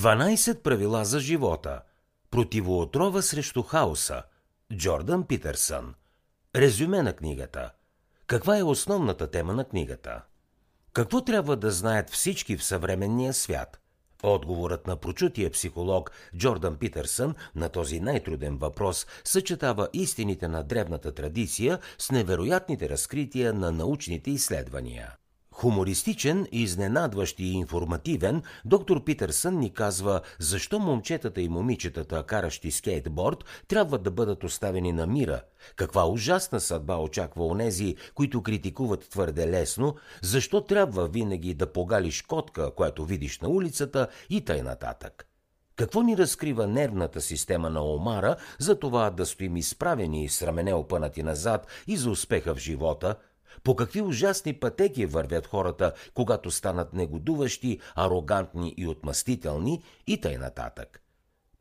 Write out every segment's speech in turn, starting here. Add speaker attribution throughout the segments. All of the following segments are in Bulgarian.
Speaker 1: 12 правила за живота. Противоотрова срещу хаоса. Джордан Питърсън. Резюме на книгата. Каква е основната тема на книгата? Какво трябва да знаят всички в съвременния свят? Отговорът на прочутия психолог Джордан Питърсън на този най-труден въпрос съчетава истините на древната традиция с невероятните разкрития на научните изследвания. Хумористичен, изненадващ и информативен, доктор Питърсън ни казва защо момчетата и момичетата, каращи скейтборд, трябва да бъдат оставени на мира, каква ужасна съдба очаква онези, които критикуват твърде лесно, защо трябва винаги да погалиш котка, която видиш на улицата и тъй нататък. Какво ни разкрива нервната система на Омара за това да стоим изправени и с рамене опънати назад и за успеха в живота – по какви ужасни пътеки вървят хората, когато станат негодуващи, арогантни и отмъстителни и тъй нататък.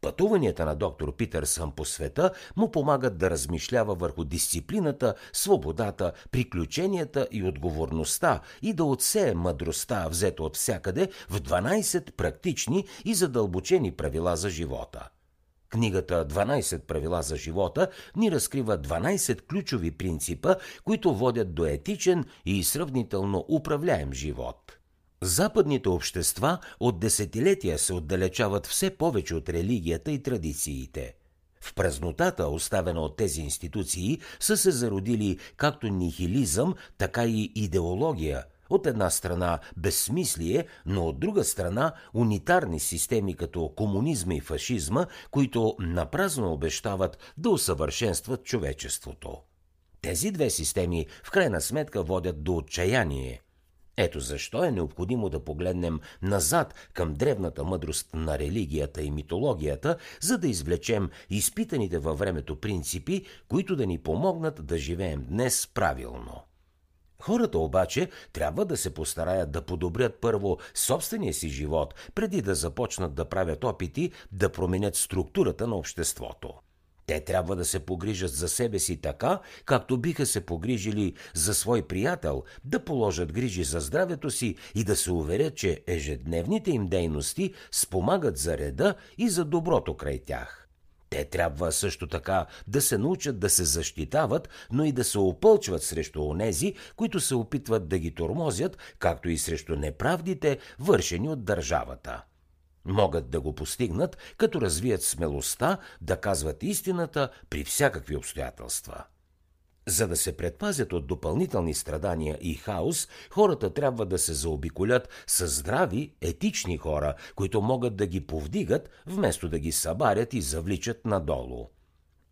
Speaker 1: Пътуванията на доктор Питърсън по света му помагат да размишлява върху дисциплината, свободата, приключенията и отговорността и да отсее мъдростта, взета от всякъде в 12 практични и задълбочени правила за живота – Книгата 12 правила за живота ни разкрива 12 ключови принципа, които водят до етичен и сравнително управляем живот. Западните общества от десетилетия се отдалечават все повече от религията и традициите. В празнотата, оставена от тези институции, са се зародили както нихилизъм, така и идеология – от една страна безсмислие, но от друга страна унитарни системи като комунизма и фашизма, които напразно обещават да усъвършенстват човечеството. Тези две системи в крайна сметка водят до отчаяние. Ето защо е необходимо да погледнем назад към древната мъдрост на религията и митологията, за да извлечем изпитаните във времето принципи, които да ни помогнат да живеем днес правилно. Хората обаче трябва да се постараят да подобрят първо собствения си живот, преди да започнат да правят опити да променят структурата на обществото. Те трябва да се погрижат за себе си така, както биха се погрижили за свой приятел, да положат грижи за здравето си и да се уверят, че ежедневните им дейности спомагат за реда и за доброто край тях. Те трябва също така да се научат да се защитават, но и да се опълчват срещу онези, които се опитват да ги тормозят, както и срещу неправдите, вършени от държавата. Могат да го постигнат, като развият смелостта да казват истината при всякакви обстоятелства. За да се предпазят от допълнителни страдания и хаос, хората трябва да се заобиколят с здрави, етични хора, които могат да ги повдигат, вместо да ги събарят и завличат надолу.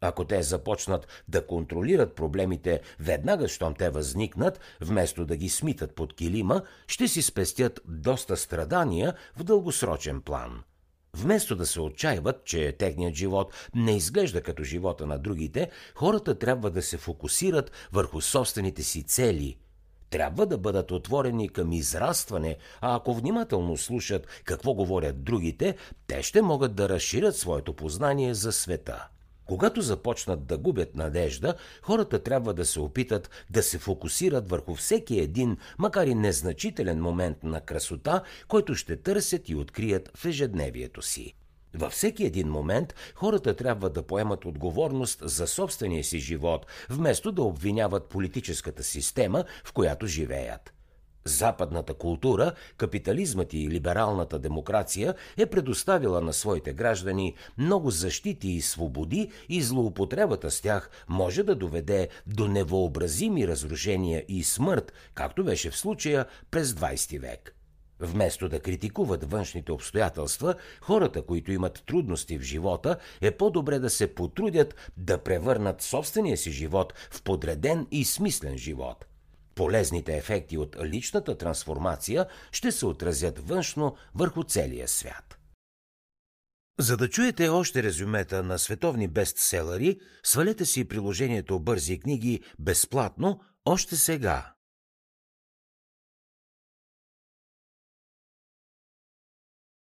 Speaker 1: Ако те започнат да контролират проблемите веднага, щом те възникнат, вместо да ги смитат под килима, ще си спестят доста страдания в дългосрочен план – Вместо да се отчаиват, че техният живот не изглежда като живота на другите, хората трябва да се фокусират върху собствените си цели. Трябва да бъдат отворени към израстване, а ако внимателно слушат какво говорят другите, те ще могат да разширят своето познание за света. Когато започнат да губят надежда, хората трябва да се опитат да се фокусират върху всеки един, макар и незначителен момент на красота, който ще търсят и открият в ежедневието си. Във всеки един момент хората трябва да поемат отговорност за собствения си живот, вместо да обвиняват политическата система, в която живеят. Западната култура, капитализмът и либералната демокрация е предоставила на своите граждани много защити и свободи и злоупотребата с тях може да доведе до невообразими разрушения и смърт, както беше в случая през 20 век. Вместо да критикуват външните обстоятелства, хората, които имат трудности в живота, е по-добре да се потрудят да превърнат собствения си живот в подреден и смислен живот – Полезните ефекти от личната трансформация ще се отразят външно върху целия свят. За да чуете още резюмета на световни бестселери, свалете си приложението Бързи книги безплатно още сега.